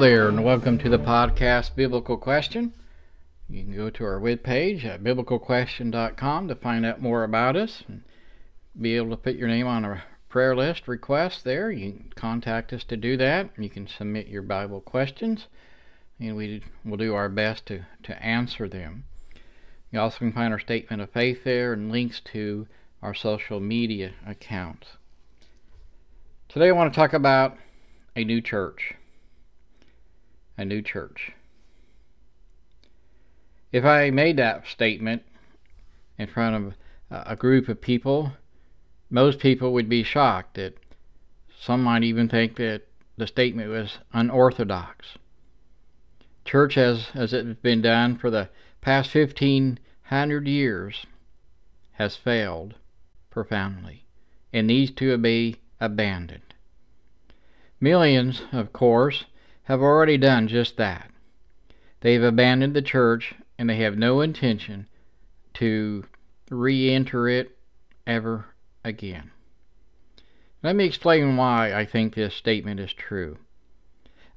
there, and welcome to the podcast Biblical Question. You can go to our webpage at biblicalquestion.com to find out more about us and be able to put your name on a prayer list request there. You can contact us to do that. You can submit your Bible questions, and we will do our best to, to answer them. You also can find our statement of faith there and links to our social media accounts. Today I want to talk about a new church. A new church. If I made that statement in front of a group of people, most people would be shocked that some might even think that the statement was unorthodox. Church as as it's been done for the past 1500 years has failed profoundly and needs to be abandoned. Millions, of course, have already done just that. They've abandoned the church and they have no intention to re enter it ever again. Let me explain why I think this statement is true.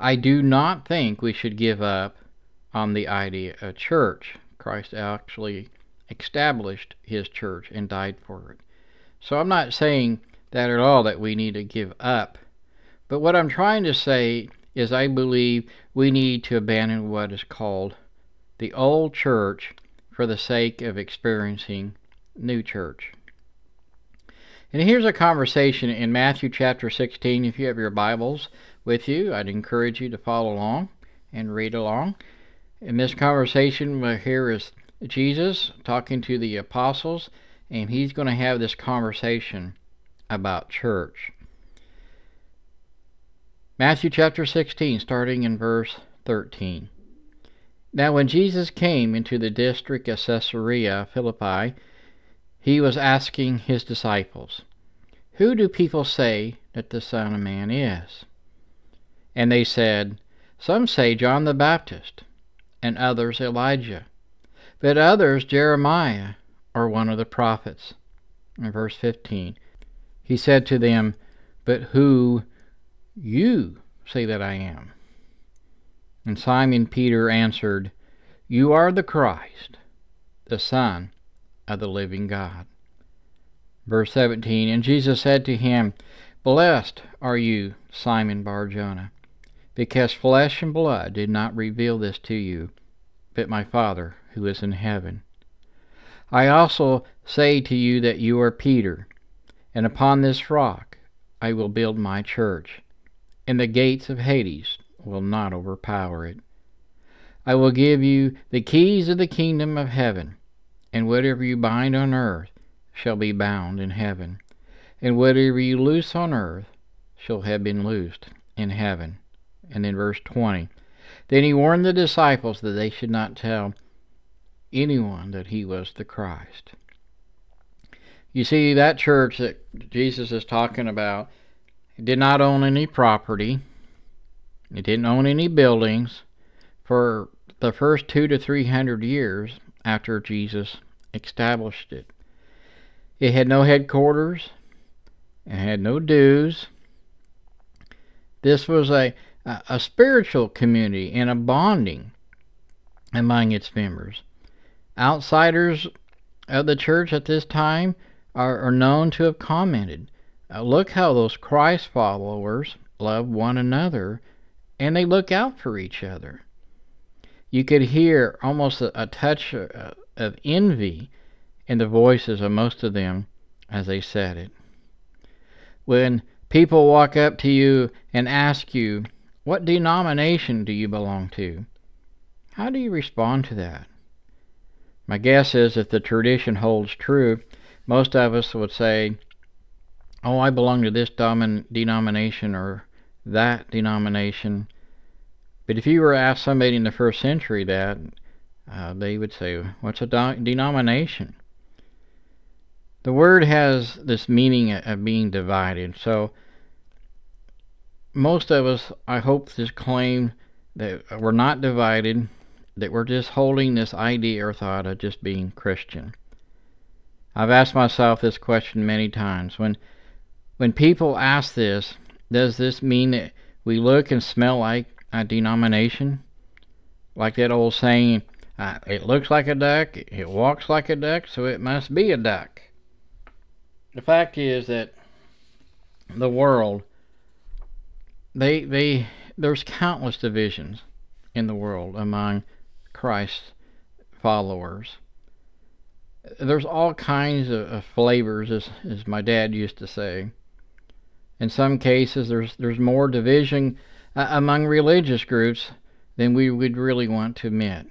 I do not think we should give up on the idea of church. Christ actually established his church and died for it. So I'm not saying that at all that we need to give up. But what I'm trying to say is I believe we need to abandon what is called the old church for the sake of experiencing new church. And here's a conversation in Matthew chapter 16. If you have your Bibles with you, I'd encourage you to follow along and read along. In this conversation, here is Jesus talking to the apostles and he's going to have this conversation about church. Matthew chapter 16, starting in verse 13. Now, when Jesus came into the district of Caesarea Philippi, he was asking his disciples, Who do people say that the Son of Man is? And they said, Some say John the Baptist, and others Elijah, but others Jeremiah or one of the prophets. In verse 15, he said to them, But who you say that I am? And Simon Peter answered, You are the Christ, the Son of the living God. Verse 17, And Jesus said to him, Blessed are you, Simon Bar Jonah, because flesh and blood did not reveal this to you, but my Father who is in heaven. I also say to you that you are Peter, and upon this rock I will build my church, and the gates of Hades will not overpower it. I will give you the keys of the kingdom of heaven, and whatever you bind on earth shall be bound in heaven, and whatever you loose on earth shall have been loosed in heaven. And in verse 20, then he warned the disciples that they should not tell anyone that he was the Christ. You see, that church that Jesus is talking about did not own any property, it didn't own any buildings for the first two to three hundred years after Jesus established it. It had no headquarters, it had no dues. This was a, a spiritual community and a bonding among its members. Outsiders of the church at this time are, are known to have commented uh, Look how those Christ followers love one another and they look out for each other. You could hear almost a, a touch of, of envy in the voices of most of them as they said it. When people walk up to you and ask you, What denomination do you belong to? How do you respond to that? My guess is if the tradition holds true, most of us would say, Oh, I belong to this domin- denomination or that denomination. But if you were asked somebody in the first century that, uh, they would say, What's a do- denomination? The word has this meaning of being divided. So, most of us, I hope, this claim that we're not divided, that we're just holding this idea or thought of just being Christian. I've asked myself this question many times. When when people ask this, does this mean that we look and smell like a denomination, like that old saying, uh, it looks like a duck, it walks like a duck, so it must be a duck. The fact is that the world, they they there's countless divisions in the world among Christ's followers. There's all kinds of, of flavors, as, as my dad used to say. In some cases, there's there's more division uh, among religious groups than we would really want to admit.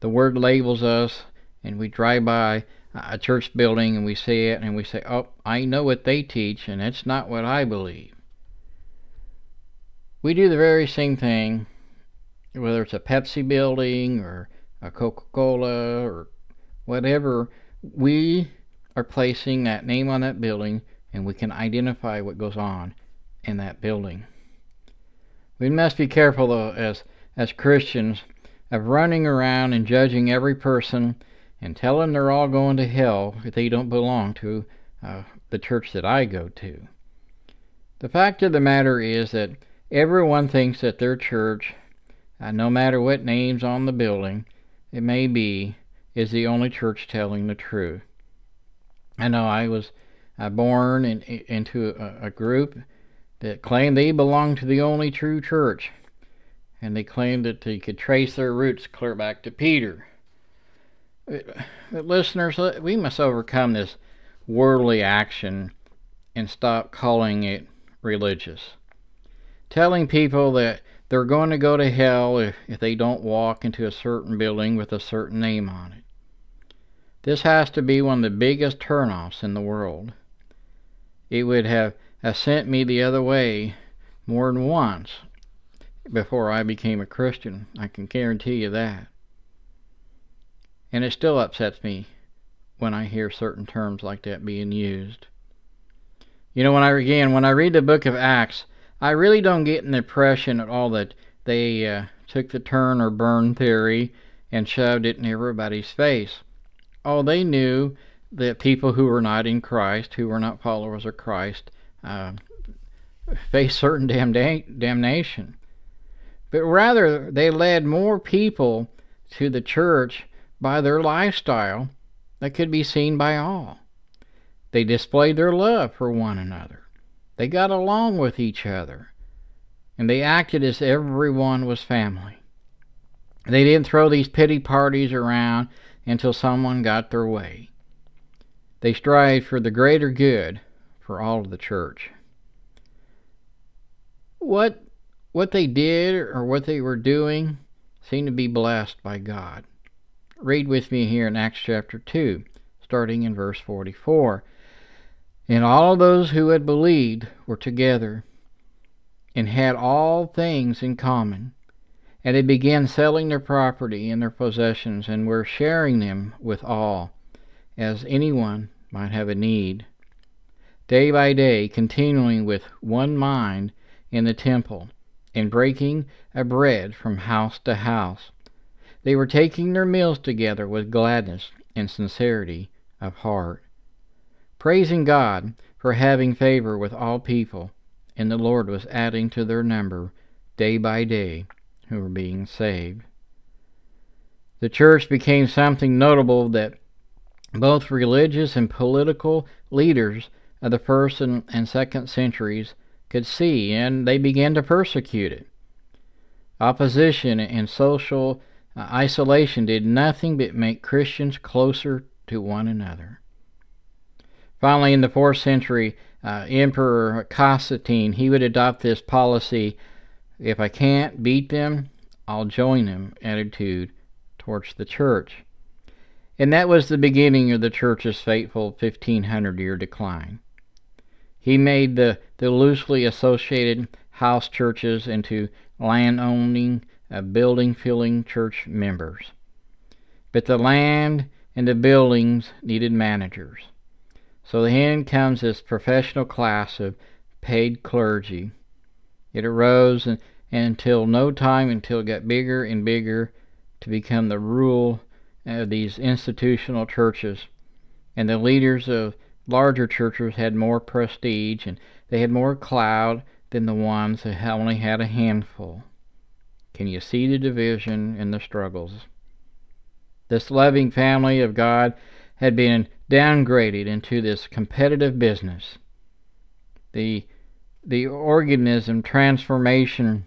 The word labels us, and we drive by a church building and we see it and we say, "Oh, I know what they teach, and it's not what I believe." We do the very same thing, whether it's a Pepsi building or a Coca-Cola or whatever. We are placing that name on that building, and we can identify what goes on in that building. We must be careful, though, as as Christians, of running around and judging every person and telling they're all going to hell if they don't belong to uh, the church that I go to. The fact of the matter is that everyone thinks that their church, uh, no matter what name's on the building it may be, is the only church telling the truth. I know I was born in, into a, a group that claimed they belonged to the only true church, and they claimed that they could trace their roots clear back to Peter. But listeners, uh, we must overcome this worldly action and stop calling it religious. Telling people that they're going to go to hell if, if they don't walk into a certain building with a certain name on it. This has to be one of the biggest turnoffs in the world. It would have sent me the other way more than once before I became a Christian. I can guarantee you that. And it still upsets me when I hear certain terms like that being used. You know, when I again when I read the book of Acts, I really don't get an impression at all that they uh, took the turn or burn theory and shoved it in everybody's face. Oh, they knew that people who were not in Christ, who were not followers of Christ, uh, face certain damnation. But rather, they led more people to the church by their lifestyle that could be seen by all. They displayed their love for one another. They got along with each other. And they acted as everyone was family. They didn't throw these pity parties around until someone got their way. They strive for the greater good for all of the church. What what they did or what they were doing seemed to be blessed by God. Read with me here in Acts chapter 2, starting in verse 44. And all those who had believed were together and had all things in common. And they began selling their property and their possessions and were sharing them with all, as anyone might have a need day by day, continuing with one mind in the temple, and breaking a bread from house to house. They were taking their meals together with gladness and sincerity of heart, praising God for having favor with all people, and the Lord was adding to their number day by day who were being saved. The church became something notable that both religious and political leaders of the first and, and second centuries could see, and they began to persecute it. Opposition and social uh, isolation did nothing but make Christians closer to one another. Finally, in the fourth century, uh, Emperor Constantine he would adopt this policy: if I can't beat them, I'll join them attitude towards the church. And that was the beginning of the church's fateful 1500 year decline. He made the, the loosely associated house churches into land owning, uh, building filling church members. But the land and the buildings needed managers. So then comes this professional class of paid clergy. It arose and, and until no time until it got bigger and bigger to become the rule of these institutional churches. And the leaders of larger churches had more prestige and they had more clout than the ones that only had a handful. Can you see the division and the struggles? This loving family of God had been downgraded into this competitive business. The the organism transformation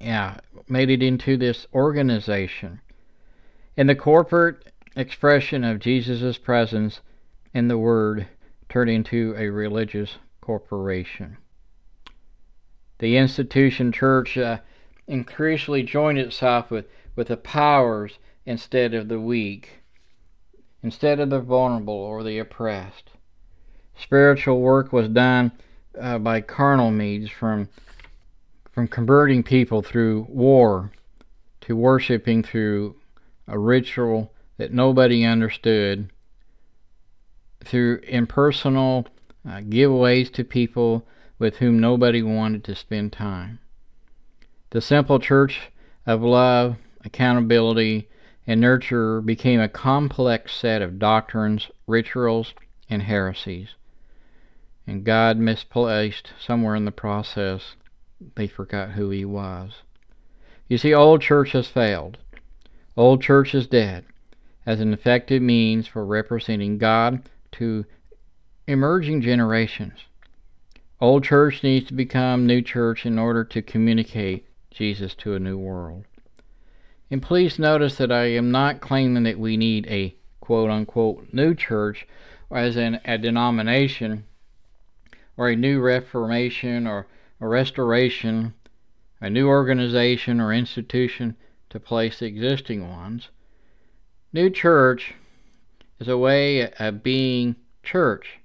yeah, made it into this organization. And the corporate expression of Jesus' presence in the Word turned into a religious corporation. The institution church uh, increasingly joined itself with, with the powers instead of the weak, instead of the vulnerable or the oppressed. Spiritual work was done uh, by carnal means from from converting people through war to worshiping through a ritual that nobody understood, through impersonal uh, giveaways to people with whom nobody wanted to spend time. The simple church of love, accountability, and nurture became a complex set of doctrines, rituals, and heresies. And God misplaced somewhere in the process they forgot who he was. You see, old church has failed. Old church is dead as an effective means for representing God to emerging generations. Old church needs to become new church in order to communicate Jesus to a new world. And please notice that I am not claiming that we need a quote unquote new church as in a denomination or a new reformation or a restoration, a new organization or institution to place the existing ones. New church is a way of being church,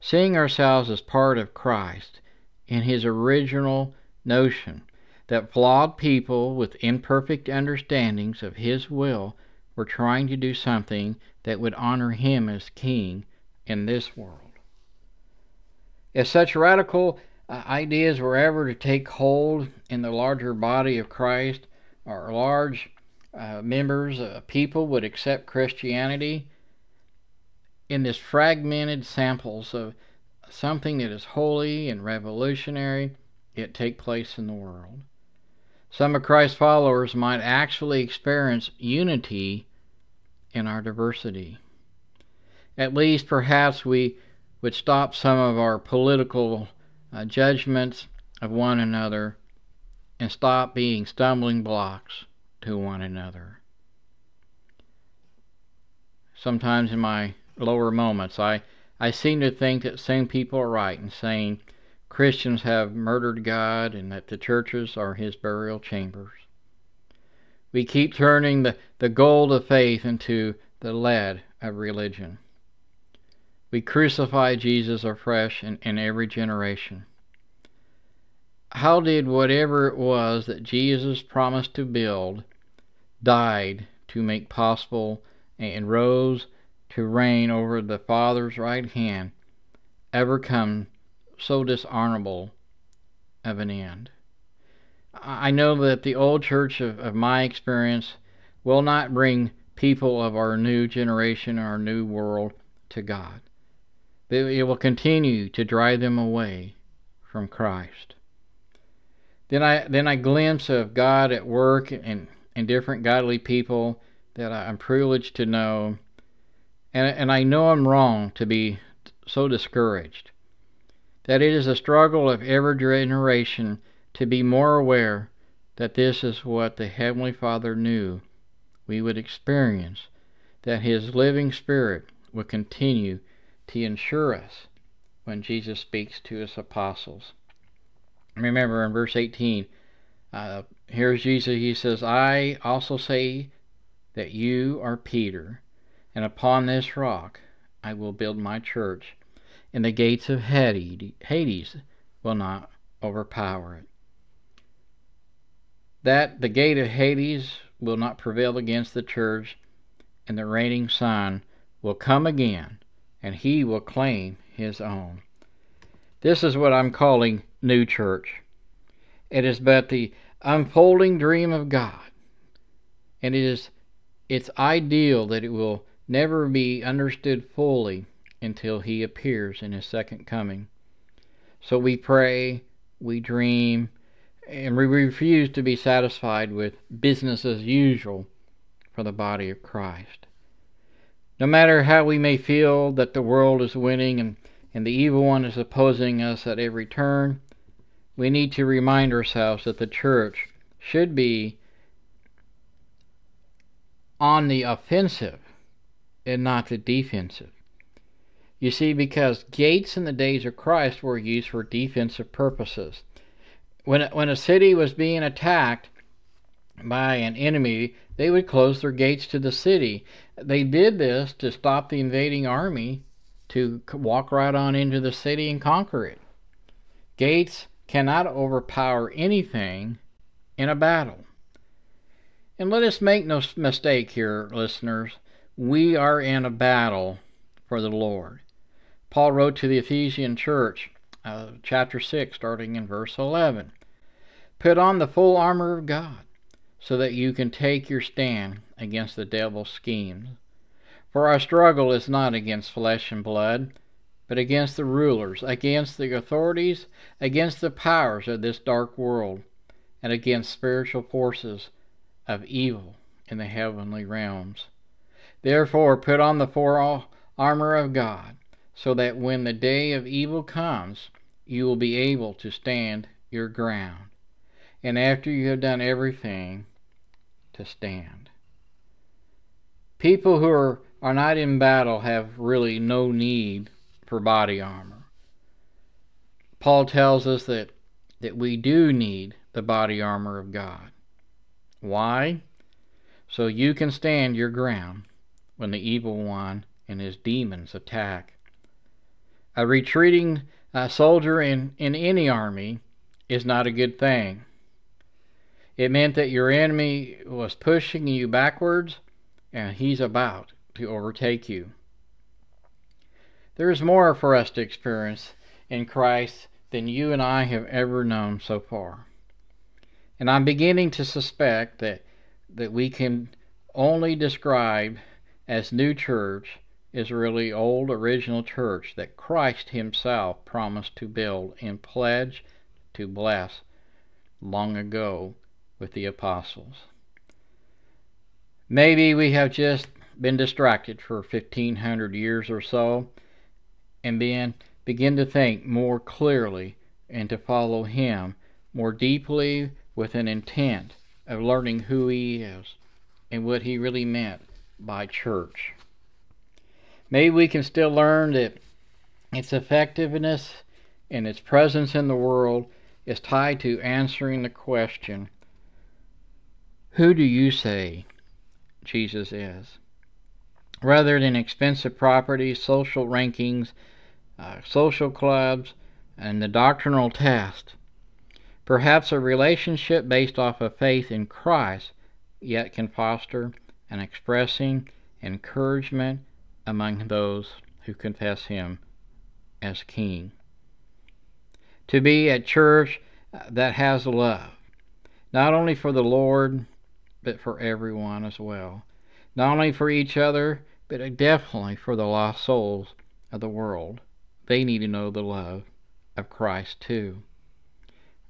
seeing ourselves as part of Christ in his original notion that flawed people with imperfect understandings of his will were trying to do something that would honor him as king in this world. If such radical uh, ideas were ever to take hold in the larger body of Christ, or large uh, members, uh, people would accept Christianity in this fragmented samples of something that is holy and revolutionary yet take place in the world. Some of Christ's followers might actually experience unity in our diversity. At least, perhaps, we would stop some of our political uh, judgments of one another and stop being stumbling blocks to one another. Sometimes in my lower moments, I, I seem to think that some people are right in saying Christians have murdered God and that the churches are his burial chambers. We keep turning the, the gold of faith into the lead of religion. We crucify Jesus afresh in, in every generation. How did whatever it was that Jesus promised to build, died to make possible, and rose to reign over the Father's right hand, ever come so dishonorable of an end? I know that the old church of, of my experience will not bring people of our new generation, our new world, to God it will continue to drive them away from Christ. Then I then I glimpse of God at work and in different godly people that I'm privileged to know, and and I know I'm wrong to be so discouraged. That it is a struggle of every generation to be more aware that this is what the Heavenly Father knew we would experience, that His living Spirit would continue to ensure us when Jesus speaks to his apostles. Remember in verse 18, uh, here's Jesus. He says, I also say that you are Peter, and upon this rock I will build my church, and the gates of Hades will not overpower it. That the gate of Hades will not prevail against the church, and the reigning Son will come again and he will claim his own. This is what I'm calling New Church. It is but the unfolding dream of God, and it is it's ideal that it will never be understood fully until he appears in his second coming. So we pray, we dream, and we refuse to be satisfied with business as usual for the body of Christ. No matter how we may feel that the world is winning and, and the evil one is opposing us at every turn, we need to remind ourselves that the church should be on the offensive and not the defensive. You see, because gates in the days of Christ were used for defensive purposes. When, when a city was being attacked by an enemy, they would close their gates to the city. They did this to stop the invading army to walk right on into the city and conquer it. Gates cannot overpower anything in a battle. And let us make no mistake here, listeners. We are in a battle for the Lord. Paul wrote to the Ephesian church, uh, chapter 6, starting in verse 11 Put on the full armor of God, so that you can take your stand against the devil's schemes. For our struggle is not against flesh and blood, but against the rulers, against the authorities, against the powers of this dark world, and against spiritual forces of evil in the heavenly realms. Therefore, put on the full armor of God, so that when the day of evil comes, you will be able to stand your ground. And after you have done everything, to stand. People who are, are not in battle have really no need for body armor. Paul tells us that, that we do need the body armor of God. Why? So you can stand your ground when the evil one and his demons attack. A retreating uh, soldier in, in any army is not a good thing. It meant that your enemy was pushing you backwards and he's about to overtake you. There is more for us to experience in Christ than you and I have ever known so far. And I'm beginning to suspect that, that we can only describe as new church is really old original church that Christ himself promised to build and pledge to bless long ago with the apostles. Maybe we have just been distracted for 1500 years or so and then begin to think more clearly and to follow him more deeply with an intent of learning who he is and what he really meant by church. Maybe we can still learn that its effectiveness and its presence in the world is tied to answering the question Who do you say Jesus is? Rather than expensive properties, social rankings, uh, social clubs, and the doctrinal test, Perhaps a relationship based off of faith in Christ yet can foster an expressing encouragement among those who confess Him as King. To be a church that has love, not only for the Lord, but for everyone as well. Not only for each other, but definitely for the lost souls of the world. They need to know the love of Christ too.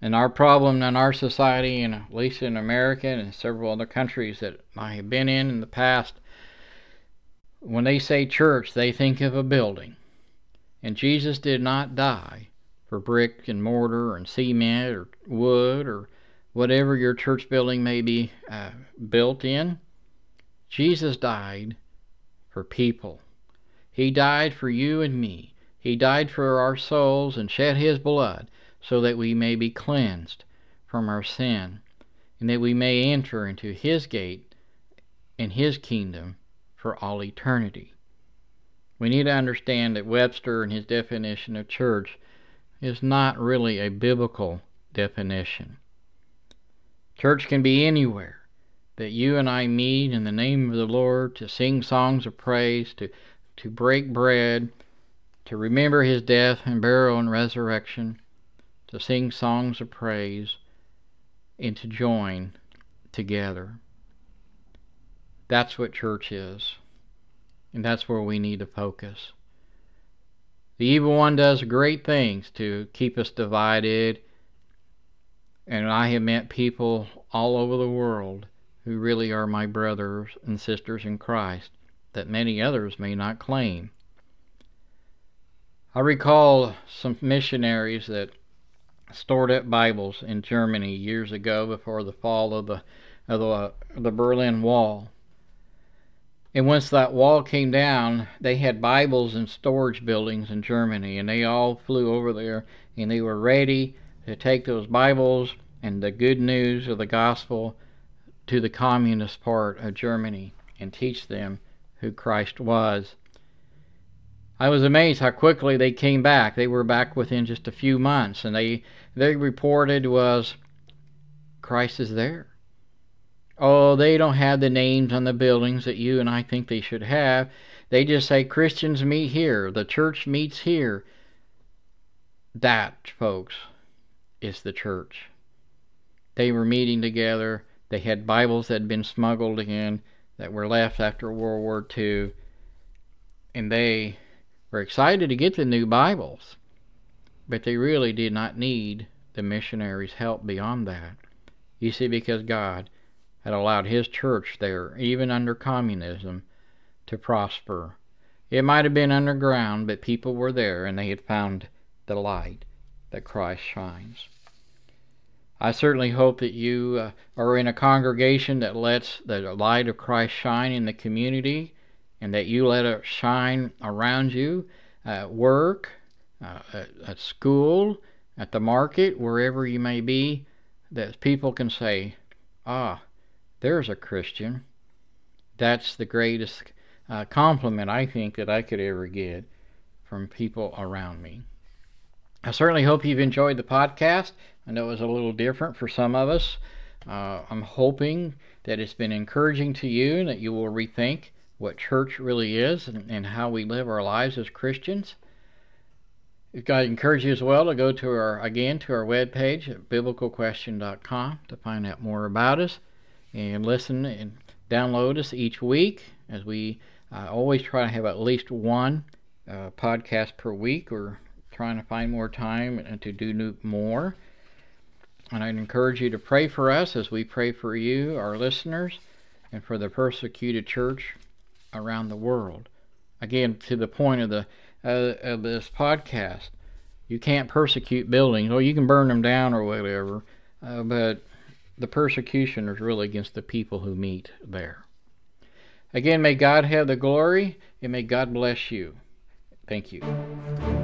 And our problem in our society, and at least in America and several other countries that I have been in in the past, when they say church, they think of a building. And Jesus did not die for brick and mortar and cement or wood or whatever your church building may be uh, built in. Jesus died for people. He died for you and me. He died for our souls and shed his blood so that we may be cleansed from our sin, and that we may enter into His gate and His kingdom for all eternity. We need to understand that Webster and his definition of church is not really a biblical definition. Church can be anywhere that you and I meet in the name of the Lord to sing songs of praise, to, to break bread, to remember his death and burial and resurrection, to sing songs of praise, and to join together. That's what church is. And that's where we need to focus. The evil one does great things to keep us divided And I have met people all over the world who really are my brothers and sisters in Christ that many others may not claim. I recall some missionaries that stored up Bibles in Germany years ago before the fall of the of the, the Berlin Wall. And once that wall came down, they had Bibles in storage buildings in Germany, and they all flew over there, and they were ready to take those Bibles and the good news of the gospel to the communist part of Germany and teach them who Christ was. I was amazed how quickly they came back. They were back within just a few months, and they they reported was Christ is there. Oh, they don't have the names on the buildings that you and I think they should have. They just say Christians meet here, the church meets here. That, folks, is the church. They were meeting together. They had Bibles that had been smuggled in that were left after World War II, and they were excited to get the new Bibles, but they really did not need the missionaries' help beyond that. You see, because God had allowed his church there, even under communism, to prosper. It might have been underground, but people were there and they had found the light that Christ shines. I certainly hope that you uh, are in a congregation that lets the light of Christ shine in the community and that you let it shine around you at work, uh, at, at school, at the market, wherever you may be, that people can say, ah, there's a Christian. That's the greatest uh, compliment I think that I could ever get from people around me. I certainly hope you've enjoyed the podcast. I know it was a little different for some of us. Uh, I'm hoping that it's been encouraging to you and that you will rethink what church really is and, and how we live our lives as Christians. I encourage you as well to go to our again to our webpage at biblicalquestion.com to find out more about us and listen and download us each week as we uh, always try to have at least one uh, podcast per week. We're trying to find more time and to do more. And I'd encourage you to pray for us as we pray for you, our listeners, and for the persecuted church around the world. Again, to the point of the uh, of this podcast, you can't persecute buildings. Well, you can burn them down or whatever, uh, but the persecution is really against the people who meet there. Again, may God have the glory and may God bless you. Thank you.